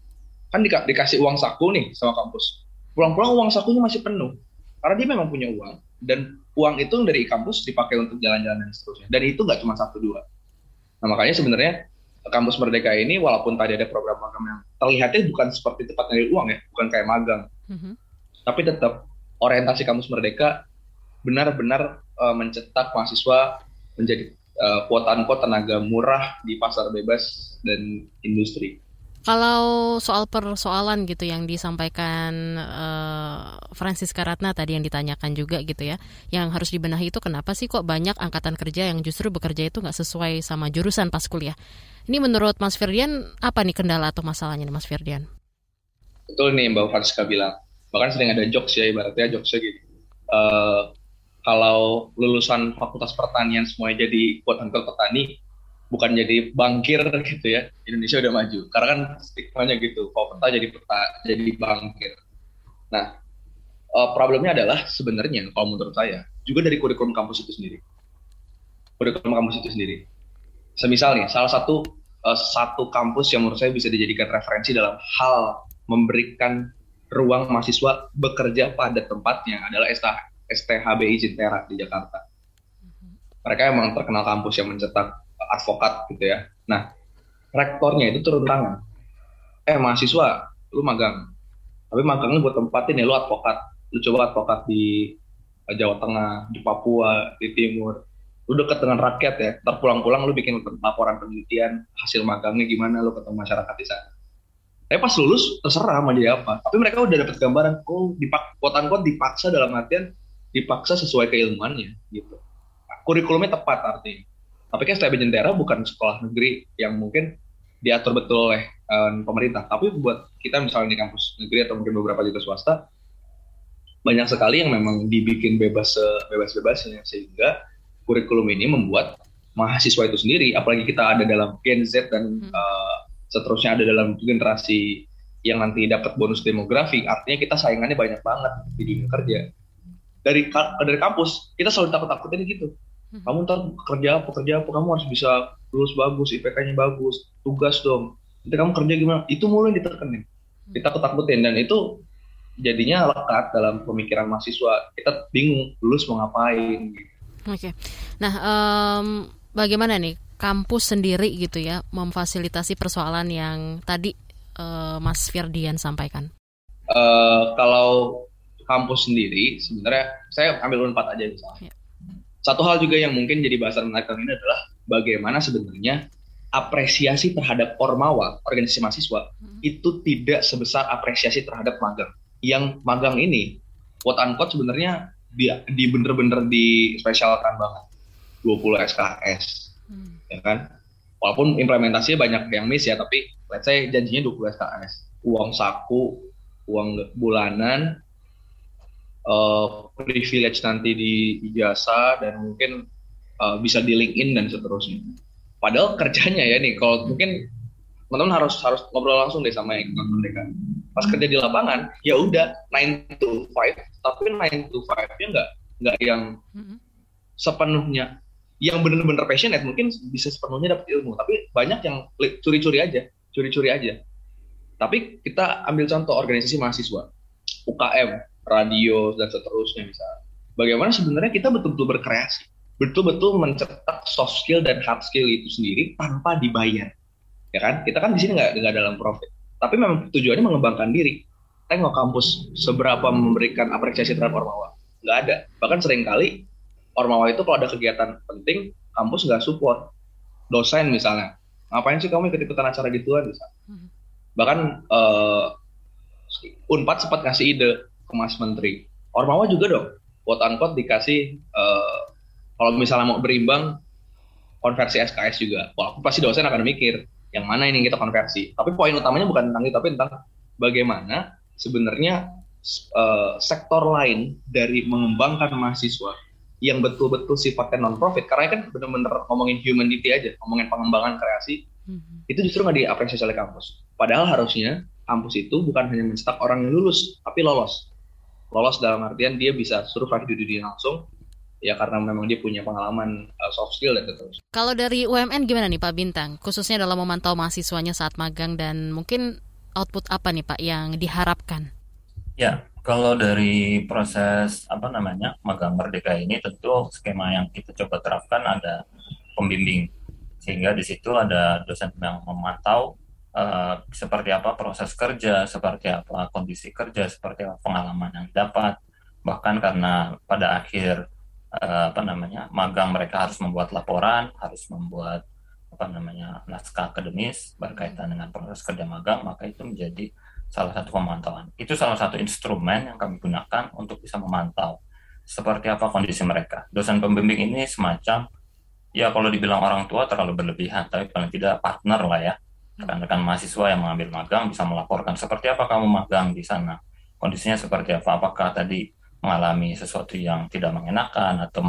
kan di, dikasih uang saku nih sama kampus. Pulang-pulang uang sakunya masih penuh karena dia memang punya uang dan uang itu dari kampus dipakai untuk jalan-jalan dan seterusnya. Dan itu nggak cuma satu dua. Nah makanya sebenarnya kampus Merdeka ini walaupun tadi ada program magang yang terlihatnya bukan seperti tempat nyari uang ya, bukan kayak magang, mm-hmm. tapi tetap orientasi kampus Merdeka benar-benar uh, mencetak mahasiswa menjadi uh, quote unquote tenaga murah di pasar bebas dan industri. Kalau soal persoalan gitu yang disampaikan uh, Francis Karatna tadi yang ditanyakan juga gitu ya, yang harus dibenahi itu kenapa sih kok banyak angkatan kerja yang justru bekerja itu nggak sesuai sama jurusan pas kuliah? Ini menurut Mas Firdian apa nih kendala atau masalahnya nih Mas Firdian? Betul nih Mbak Francisca bilang, bahkan sering ada jokes ya ibaratnya jokesnya gitu. Uh, kalau lulusan Fakultas Pertanian semuanya jadi quote unquote petani, bukan jadi bangkir gitu ya. Indonesia udah maju. Karena kan stigmanya gitu kalau peta jadi peta jadi bangkir. Nah uh, problemnya adalah sebenarnya kalau menurut saya juga dari kurikulum kampus itu sendiri. Kurikulum kampus itu sendiri. Semisal nih salah satu uh, satu kampus yang menurut saya bisa dijadikan referensi dalam hal memberikan ruang mahasiswa bekerja pada tempatnya adalah STHBI Jintera di Jakarta. Mereka emang terkenal kampus yang mencetak advokat gitu ya. Nah, rektornya itu turun tangan. Eh mahasiswa, lu magang. Tapi magangnya buat tempatin ya lu advokat. Lu coba advokat di eh, Jawa Tengah, di Papua, di Timur. Lu deket dengan rakyat ya. Terpulang-pulang lu bikin laporan penelitian, hasil magangnya gimana, lu ketemu masyarakat di sana. Tapi pas lulus terserah mau jadi apa. Tapi mereka udah dapat gambaran, oh dipak, kotan kot dipaksa dalam artian dipaksa sesuai keilmuannya gitu. Kurikulumnya tepat artinya. Tapi kan STB Jentera bukan sekolah negeri yang mungkin diatur betul oleh um, pemerintah. Tapi buat kita misalnya di kampus negeri atau mungkin beberapa juga swasta, banyak sekali yang memang dibikin bebas bebas-bebasnya sehingga kurikulum ini membuat mahasiswa itu sendiri, apalagi kita ada dalam Gen Z dan hmm. uh, seterusnya ada dalam generasi yang nanti dapat bonus demografi, artinya kita saingannya banyak banget di dunia kerja. Dari dari kampus kita selalu takut-takutin gitu Hmm. kamu ntar kerja apa kerja apa kamu harus bisa lulus bagus IPK-nya bagus tugas dong. Nanti kamu kerja gimana? Itu mulai ditekenin. Hmm. kita ketakutin dan itu jadinya lekat dalam pemikiran mahasiswa. Kita bingung lulus mau ngapain oke. Okay. nah um, bagaimana nih kampus sendiri gitu ya memfasilitasi persoalan yang tadi uh, Mas Firdian sampaikan? Uh, kalau kampus sendiri sebenarnya saya ambil unpad aja misalnya. Yeah satu hal juga yang mungkin jadi bahasan menarik ini adalah bagaimana sebenarnya apresiasi terhadap ormawa, organisasi mahasiswa, hmm. itu tidak sebesar apresiasi terhadap magang. Yang magang ini, quote unquote sebenarnya di, di bener-bener dispesialkan banget. 20 SKS, hmm. ya kan? Walaupun implementasinya banyak yang miss ya, tapi let's say janjinya 20 SKS. Uang saku, uang bulanan, uh, privilege nanti di ijazah dan mungkin uh, bisa di LinkedIn dan seterusnya. Padahal kerjanya ya nih, kalau mungkin teman-teman harus harus ngobrol langsung deh sama yang mereka. Pas kerja di lapangan, ya udah 9 to 5, tapi 9 to 5 nya nggak nggak yang sepenuhnya yang benar-benar passionate mungkin bisa sepenuhnya dapat ilmu, tapi banyak yang curi-curi aja, curi-curi aja. Tapi kita ambil contoh organisasi mahasiswa, UKM, radio dan seterusnya misalnya. Bagaimana sebenarnya kita betul-betul berkreasi, betul-betul mencetak soft skill dan hard skill itu sendiri tanpa dibayar, ya kan? Kita kan di sini nggak nggak dalam profit, tapi memang tujuannya mengembangkan diri. Tengok kampus seberapa memberikan apresiasi terhadap Ormawa, nggak ada. Bahkan sering kali Ormawa itu kalau ada kegiatan penting, kampus nggak support. dosen misalnya ngapain sih kamu ikut ikutan acara gituan misalnya hmm. bahkan uh, unpad sempat ngasih ide ke mas menteri. Ormawa juga dong quote unquote dikasih uh, kalau misalnya mau berimbang konversi SKS juga. Walaupun pasti dosen akan mikir yang mana ini kita konversi. Tapi poin utamanya bukan tentang itu tapi tentang bagaimana sebenarnya uh, sektor lain dari mengembangkan mahasiswa yang betul-betul sifatnya non-profit. Karena kan benar-benar ngomongin humanity aja ngomongin pengembangan kreasi mm-hmm. itu justru nggak diapresiasi oleh kampus. Padahal harusnya kampus itu bukan hanya mencetak orang yang lulus tapi lolos lolos dalam artian dia bisa survive di dunia langsung ya karena memang dia punya pengalaman uh, soft skill dan terus. Kalau dari UMN gimana nih Pak Bintang, khususnya dalam memantau mahasiswanya saat magang dan mungkin output apa nih Pak yang diharapkan? Ya, kalau dari proses apa namanya magang merdeka ini tentu skema yang kita coba terapkan ada pembimbing sehingga di situ ada dosen yang memantau uh, seperti apa proses kerja, seperti apa kondisi kerja, seperti apa pengalaman yang dapat bahkan karena pada akhir uh, apa namanya magang mereka harus membuat laporan, harus membuat apa namanya naskah akademis berkaitan dengan proses kerja magang maka itu menjadi salah satu pemantauan. Itu salah satu instrumen yang kami gunakan untuk bisa memantau seperti apa kondisi mereka. Dosen pembimbing ini semacam ya kalau dibilang orang tua terlalu berlebihan, tapi paling tidak partner lah ya. Rekan-rekan mahasiswa yang mengambil magang bisa melaporkan seperti apa kamu magang di sana. Kondisinya seperti apa? Apakah tadi mengalami sesuatu yang tidak mengenakan atau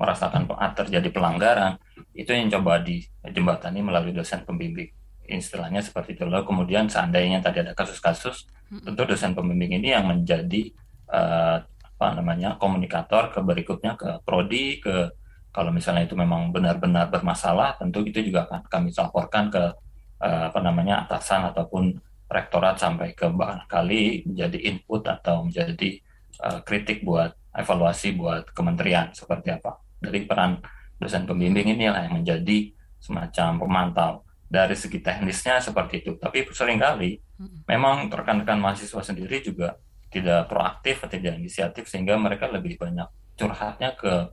merasakan terjadi pelanggaran? Itu yang coba dijembatani melalui dosen pembimbing istilahnya seperti itu. Lalu kemudian seandainya tadi ada kasus-kasus, tentu dosen pembimbing ini yang menjadi uh, apa namanya komunikator ke berikutnya ke prodi ke kalau misalnya itu memang benar-benar bermasalah, tentu itu juga akan kami laporkan ke uh, apa namanya atasan ataupun rektorat sampai ke kali menjadi input atau menjadi uh, kritik buat evaluasi buat kementerian seperti apa. Dari peran dosen pembimbing inilah yang menjadi semacam pemantau dari segi teknisnya seperti itu. Tapi sering kali memang rekan-rekan mahasiswa sendiri juga tidak proaktif atau tidak inisiatif sehingga mereka lebih banyak curhatnya ke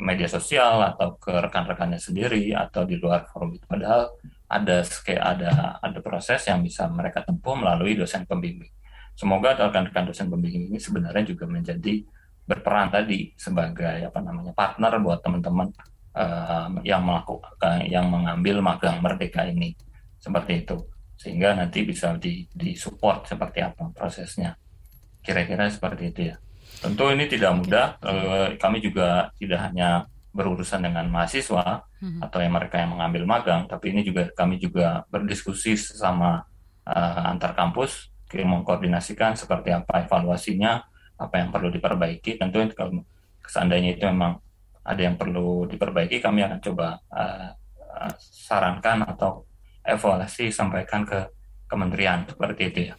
media sosial atau ke rekan-rekannya sendiri atau di luar forum itu. Padahal ada ada ada proses yang bisa mereka tempuh melalui dosen pembimbing. Semoga rekan-rekan dosen pembimbing ini sebenarnya juga menjadi berperan tadi sebagai apa namanya partner buat teman-teman uh, yang melakukan yang mengambil magang merdeka ini. Seperti itu. Sehingga nanti bisa di disupport seperti apa prosesnya. Kira-kira seperti itu ya. Tentu ini tidak mudah. Uh, kami juga tidak hanya berurusan dengan mahasiswa hmm. atau yang mereka yang mengambil magang tapi ini juga kami juga berdiskusi sesama uh, antar kampus mengkoordinasikan seperti apa evaluasinya apa yang perlu diperbaiki tentu kalau seandainya itu memang ada yang perlu diperbaiki kami akan coba uh, uh, sarankan atau evaluasi sampaikan ke kementerian seperti itu ya.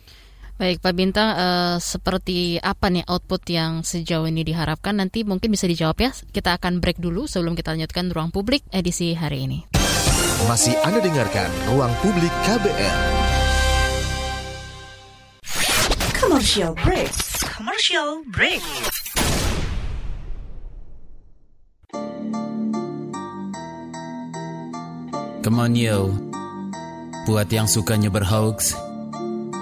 Baik Pak Bintang, uh, seperti apa nih output yang sejauh ini diharapkan? Nanti mungkin bisa dijawab ya. Kita akan break dulu sebelum kita lanjutkan ruang publik edisi hari ini. Masih Anda dengarkan ruang publik KBR. Commercial break. Commercial break. Come on yo Buat yang sukanya berhoax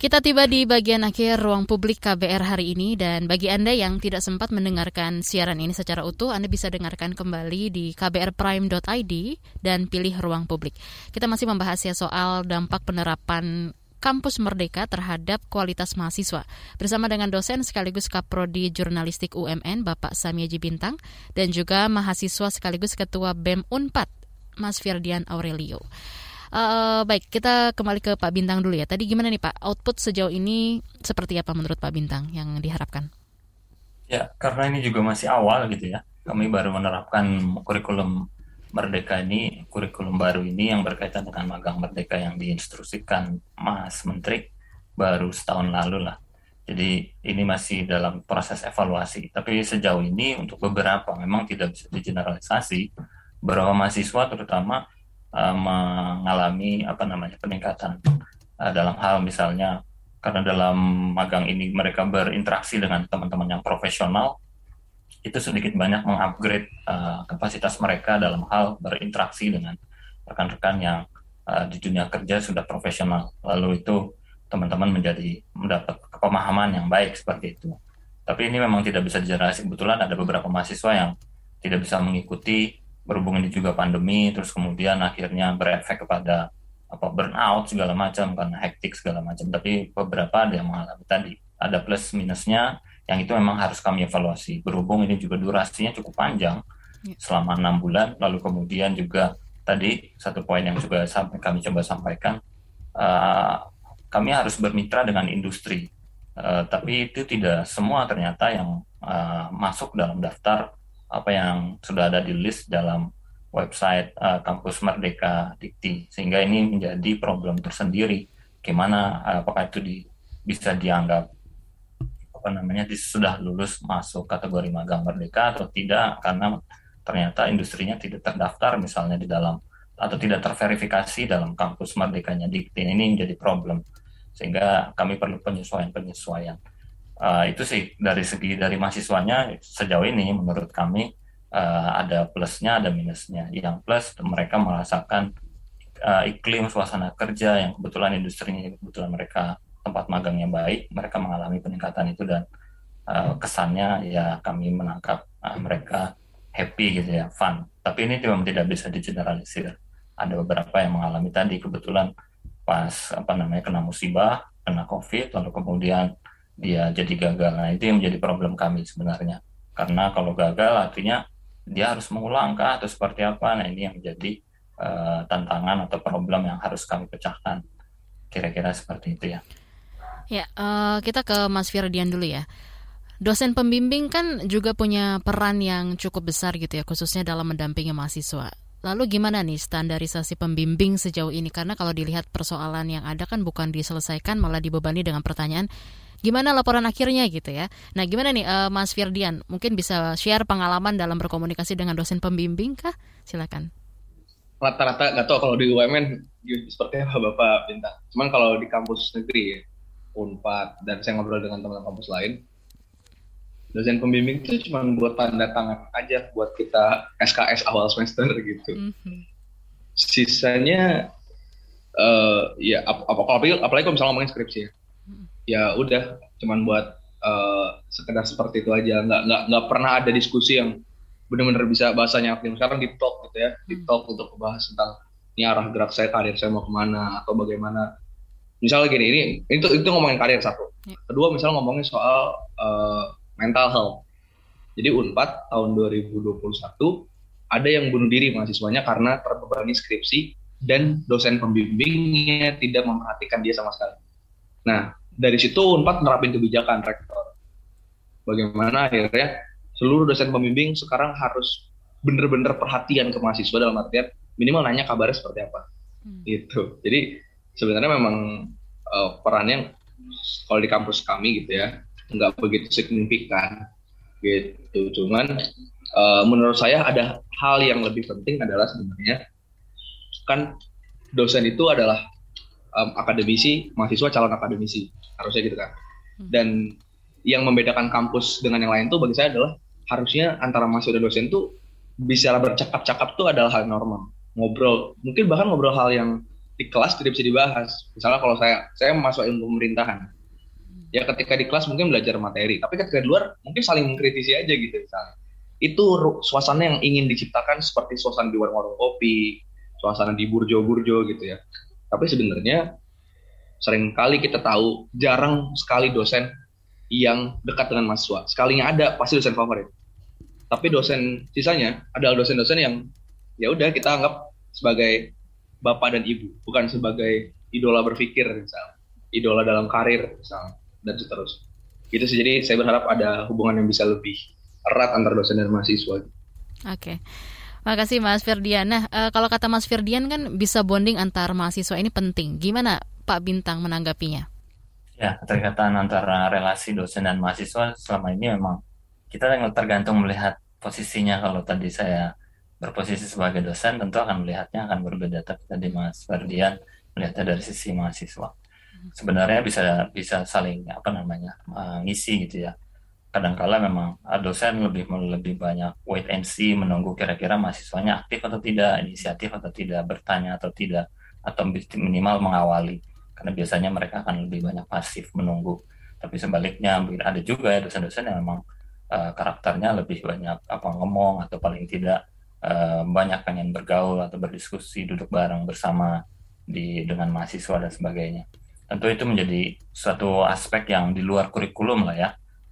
Kita tiba di bagian akhir ruang publik KBR hari ini dan bagi Anda yang tidak sempat mendengarkan siaran ini secara utuh, Anda bisa dengarkan kembali di kbrprime.id dan pilih ruang publik. Kita masih membahas ya soal dampak penerapan Kampus Merdeka terhadap kualitas mahasiswa. Bersama dengan dosen sekaligus Kaprodi Jurnalistik UMN Bapak Samyaji Bintang dan juga mahasiswa sekaligus Ketua BEM Unpad Mas Firdian Aurelio. Uh, baik, kita kembali ke Pak Bintang dulu ya. Tadi gimana nih Pak, output sejauh ini seperti apa menurut Pak Bintang yang diharapkan? Ya, karena ini juga masih awal gitu ya. Kami baru menerapkan kurikulum Merdeka ini, kurikulum baru ini yang berkaitan dengan magang Merdeka yang diinstruksikan Mas Menteri baru setahun lalu lah. Jadi ini masih dalam proses evaluasi. Tapi sejauh ini untuk beberapa memang tidak bisa digeneralisasi. Beberapa mahasiswa terutama uh, mengalami apa namanya peningkatan uh, dalam hal misalnya karena dalam magang ini mereka berinteraksi dengan teman-teman yang profesional itu sedikit banyak mengupgrade uh, kapasitas mereka dalam hal berinteraksi dengan rekan-rekan yang uh, di dunia kerja sudah profesional. Lalu itu teman-teman menjadi mendapat pemahaman yang baik seperti itu. Tapi ini memang tidak bisa dijelaskan. Kebetulan ada beberapa mahasiswa yang tidak bisa mengikuti berhubung ini juga pandemi, terus kemudian akhirnya berefek kepada apa burnout segala macam karena hektik segala macam. Tapi beberapa ada yang mengalami tadi ada plus minusnya yang itu memang harus kami evaluasi. Berhubung ini juga durasinya cukup panjang, ya. selama enam bulan, lalu kemudian juga tadi satu poin yang juga kami coba sampaikan, uh, kami harus bermitra dengan industri, uh, tapi itu tidak semua ternyata yang uh, masuk dalam daftar apa yang sudah ada di list dalam website uh, kampus Merdeka Dikti, sehingga ini menjadi problem tersendiri. Gimana apakah itu di, bisa dianggap apa namanya sudah lulus masuk kategori magang merdeka atau tidak? Karena ternyata industrinya tidak terdaftar misalnya di dalam atau tidak terverifikasi dalam kampus merdekanya Dikti. Ini menjadi problem. Sehingga kami perlu penyesuaian-penyesuaian uh, itu sih dari segi dari mahasiswanya sejauh ini menurut kami uh, ada plusnya ada minusnya yang plus mereka merasakan uh, iklim suasana kerja yang kebetulan industrinya kebetulan mereka tempat magangnya baik, mereka mengalami peningkatan itu dan uh, kesannya ya kami menangkap uh, mereka happy gitu ya, fun. Tapi ini memang tidak bisa digeneralisir. Ada beberapa yang mengalami tadi kebetulan pas apa namanya kena musibah, kena covid, lalu kemudian dia jadi gagal. Nah itu yang menjadi problem kami sebenarnya. Karena kalau gagal artinya dia harus mengulang kah atau seperti apa? Nah ini yang menjadi uh, tantangan atau problem yang harus kami pecahkan. Kira-kira seperti itu ya. Ya, uh, kita ke Mas Firdian dulu ya. Dosen pembimbing kan juga punya peran yang cukup besar gitu ya, khususnya dalam mendampingi mahasiswa. Lalu gimana nih standarisasi pembimbing sejauh ini? Karena kalau dilihat persoalan yang ada kan bukan diselesaikan, malah dibebani dengan pertanyaan gimana laporan akhirnya gitu ya. Nah gimana nih uh, Mas Firdian? Mungkin bisa share pengalaman dalam berkomunikasi dengan dosen pembimbing kah? Silakan. Rata-rata nggak tahu kalau di UMN seperti apa Bapak Bintang. Cuman kalau di kampus negeri ya, Unpad dan saya ngobrol dengan teman-teman kampus lain dosen pembimbing itu cuma buat tanda tangan aja buat kita SKS awal semester gitu mm-hmm. sisanya uh, ya apa apalagi apalagi kalau misalnya ngomongin skripsi ya. Ya udah cuma buat uh, sekedar seperti itu aja. Nggak nggak nggak pernah ada diskusi yang benar-benar bisa bahasanya aktif sekarang di talk gitu ya di mm. talk untuk membahas tentang ini arah gerak saya karir saya mau ke mana atau bagaimana. Misalnya gini ini itu itu ngomongin karir satu. Ya. kedua misalnya ngomongin soal uh, mental health. Jadi unpad tahun 2021 ada yang bunuh diri mahasiswanya karena terbebani skripsi dan dosen pembimbingnya tidak memperhatikan dia sama sekali. Nah dari situ unpad nerapin kebijakan rektor bagaimana akhirnya seluruh dosen pembimbing sekarang harus bener-bener perhatian ke mahasiswa dalam artian minimal nanya kabarnya seperti apa. Hmm. itu jadi sebenarnya memang uh, perannya kalau di kampus kami gitu ya nggak begitu signifikan gitu. Cuman uh, menurut saya ada hal yang lebih penting adalah sebenarnya kan dosen itu adalah um, akademisi mahasiswa calon akademisi harusnya gitu kan hmm. dan yang membedakan kampus dengan yang lain tuh bagi saya adalah harusnya antara mahasiswa dan dosen tuh bisa bercakap-cakap tuh adalah hal normal ngobrol mungkin bahkan ngobrol hal yang di kelas tidak bisa dibahas. Misalnya kalau saya saya masuk ilmu pemerintahan, ya ketika di kelas mungkin belajar materi, tapi ketika di luar mungkin saling mengkritisi aja gitu misalnya. Itu suasana yang ingin diciptakan seperti suasana di warung-warung kopi, suasana di burjo-burjo gitu ya. Tapi sebenarnya Sering kali kita tahu jarang sekali dosen yang dekat dengan mahasiswa. Sekalinya ada pasti dosen favorit. Tapi dosen sisanya adalah dosen-dosen yang ya udah kita anggap sebagai bapak dan ibu, bukan sebagai idola berpikir misalnya, idola dalam karir misalnya, dan seterusnya. Gitu sih. Jadi saya berharap ada hubungan yang bisa lebih erat antar dosen dan mahasiswa. Oke. Okay. Makasih Mas Firdian. Nah, e, kalau kata Mas Firdian kan bisa bonding antar mahasiswa ini penting. Gimana Pak Bintang menanggapinya? Ya, keterikatan antara relasi dosen dan mahasiswa selama ini memang kita tergantung melihat posisinya. Kalau tadi saya berposisi sebagai dosen, tentu akan melihatnya akan berbeda. Tapi tadi Mas Firdian melihatnya dari sisi mahasiswa. Sebenarnya bisa bisa saling apa namanya uh, ngisi gitu ya kadangkala memang dosen lebih lebih banyak wait and see menunggu kira-kira mahasiswanya aktif atau tidak inisiatif atau tidak bertanya atau tidak atau minimal mengawali. Karena biasanya mereka akan lebih banyak pasif menunggu. Tapi sebaliknya ada juga ya dosen-dosen yang memang uh, karakternya lebih banyak apa ngomong atau paling tidak uh, banyak pengen bergaul atau berdiskusi duduk bareng bersama di dengan mahasiswa dan sebagainya. Tentu itu menjadi suatu aspek yang di luar kurikulum lah ya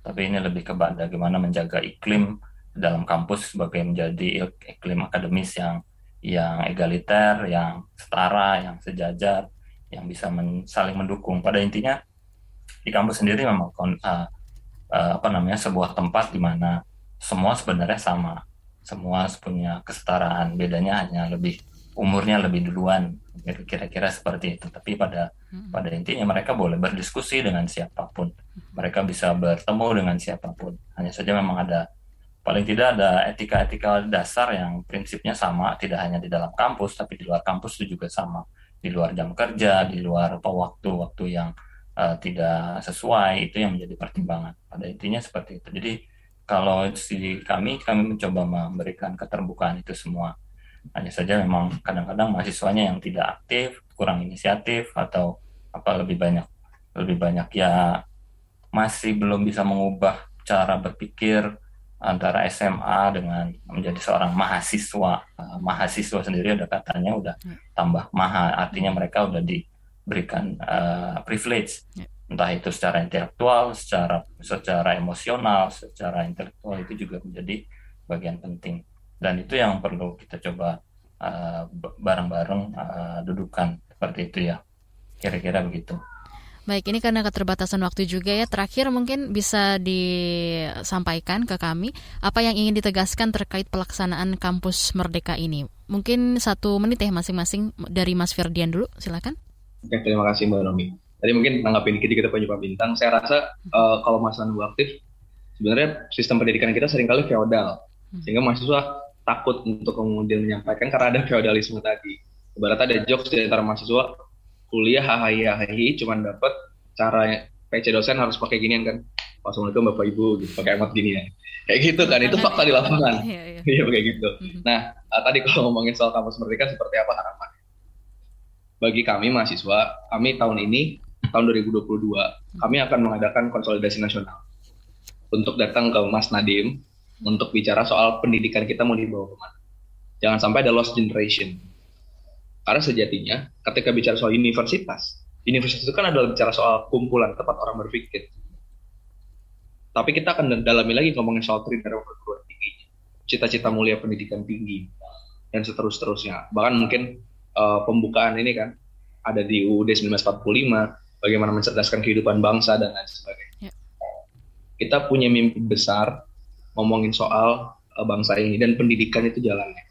tapi ini lebih ke bagaimana menjaga iklim dalam kampus sebagai menjadi iklim akademis yang yang egaliter, yang setara, yang sejajar, yang bisa men, saling mendukung. Pada intinya di kampus sendiri memang uh, uh, apa namanya sebuah tempat di mana semua sebenarnya sama, semua punya kesetaraan. Bedanya hanya lebih umurnya lebih duluan, kira-kira seperti itu. Tapi pada Hmm. Pada intinya mereka boleh berdiskusi dengan siapa pun. Mereka bisa bertemu dengan siapa pun. Hanya saja memang ada paling tidak ada etika-etika dasar yang prinsipnya sama, tidak hanya di dalam kampus tapi di luar kampus itu juga sama. Di luar jam kerja, di luar waktu-waktu yang uh, tidak sesuai itu yang menjadi pertimbangan. Pada intinya seperti itu. Jadi kalau si kami kami mencoba memberikan keterbukaan itu semua. Hanya saja memang kadang-kadang mahasiswanya yang tidak aktif kurang inisiatif atau apa lebih banyak lebih banyak ya masih belum bisa mengubah cara berpikir antara SMA dengan menjadi seorang mahasiswa. Uh, mahasiswa sendiri ada katanya udah hmm. tambah mahal artinya mereka udah diberikan uh, privilege. Ya. entah itu secara intelektual secara secara emosional secara intelektual itu juga menjadi bagian penting. Dan itu yang perlu kita coba uh, bareng-bareng uh, dudukan seperti itu ya. Kira-kira begitu Baik, ini karena keterbatasan waktu juga ya. Terakhir mungkin bisa disampaikan ke kami apa yang ingin ditegaskan terkait pelaksanaan kampus Merdeka ini. Mungkin satu menit ya masing-masing dari Mas Ferdian dulu, silakan. Oke, terima kasih Mbak Nomi. Tadi mungkin nanggapin dikit kita punya Pak Bintang. Saya rasa uh, kalau masa nunggu aktif, sebenarnya sistem pendidikan kita sering kali feodal. Hmm. Sehingga mahasiswa takut untuk kemudian menyampaikan karena ada feodalisme tadi ibarat ada jokes di antara mahasiswa kuliah hahaha hahaha cuman dapat cara PC dosen harus pakai ginian kan. Assalamualaikum Bapak Ibu gitu pakai emot gini ya. Kayak gitu kan itu fakta di lapangan. Iya, iya. iya. Kayak gitu. Mhm. nah uh, tadi kalau ngomongin soal kampus merdeka seperti apa harapan bagi kami mahasiswa kami tahun ini tahun 2022 kami akan mengadakan konsolidasi nasional. Untuk datang ke Mas Nadim untuk bicara soal pendidikan kita mau dibawa ke mana. Jangan sampai ada lost generation karena sejatinya ketika bicara soal universitas, universitas itu kan adalah bicara soal kumpulan tempat orang berpikir. Tapi kita akan dalami lagi ngomongin soal kriteria perguruan tinggi, cita-cita mulia pendidikan tinggi, dan seterus-terusnya. Bahkan mungkin uh, pembukaan ini kan ada di UUD 1945, bagaimana mencerdaskan kehidupan bangsa dan lain sebagainya. Ya. Kita punya mimpi besar ngomongin soal uh, bangsa ini dan pendidikan itu jalannya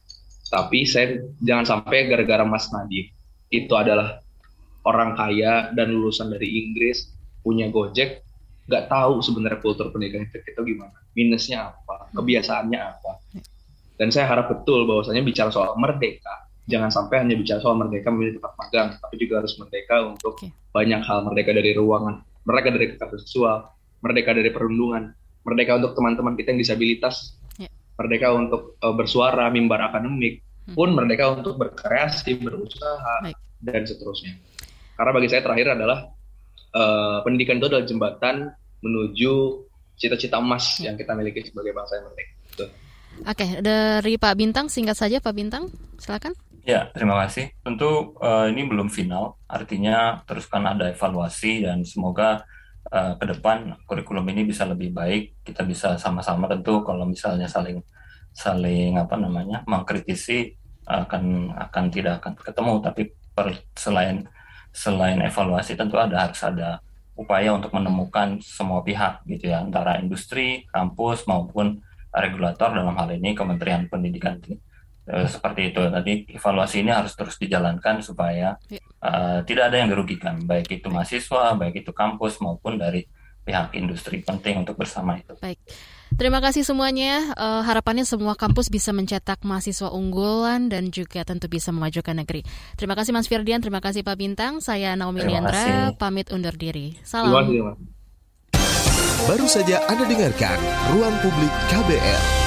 tapi saya jangan sampai gara-gara Mas Nadiem itu adalah orang kaya dan lulusan dari Inggris punya Gojek nggak tahu sebenarnya kultur pendidikan itu, itu gimana minusnya apa kebiasaannya apa. Dan saya harap betul bahwasanya bicara soal merdeka jangan sampai hanya bicara soal merdeka memilih tempat magang tapi juga harus merdeka untuk okay. banyak hal merdeka dari ruangan merdeka dari kekerasan seksual merdeka dari perundungan merdeka untuk teman-teman kita yang disabilitas merdeka untuk uh, bersuara, mimbar akademik, hmm. pun merdeka untuk berkreasi, berusaha, Baik. dan seterusnya. Karena bagi saya terakhir adalah uh, pendidikan itu adalah jembatan menuju cita-cita emas hmm. yang kita miliki sebagai bangsa yang merdeka. Oke, dari Pak Bintang, singkat saja Pak Bintang, silakan. Ya, terima kasih. Tentu uh, ini belum final, artinya teruskan ada evaluasi dan semoga uh, ke depan kurikulum ini bisa lebih baik. Kita bisa sama-sama tentu kalau misalnya saling saling apa namanya mengkritisi akan akan tidak akan ketemu. Tapi per, selain selain evaluasi tentu ada harus ada upaya untuk menemukan semua pihak gitu ya antara industri, kampus maupun regulator dalam hal ini Kementerian Pendidikan uh, seperti itu tadi evaluasi ini harus terus dijalankan supaya uh, tidak ada yang dirugikan baik itu mahasiswa baik itu kampus maupun dari pihak industri penting untuk bersama itu. Baik. Terima kasih semuanya. Uh, harapannya semua kampus bisa mencetak mahasiswa unggulan dan juga tentu bisa memajukan negeri. Terima kasih Mas Firdian, terima kasih Pak Bintang. Saya Naomi Liandra, pamit undur diri. Salam. Terima kasih, Baru saja Anda dengarkan Ruang Publik KBR.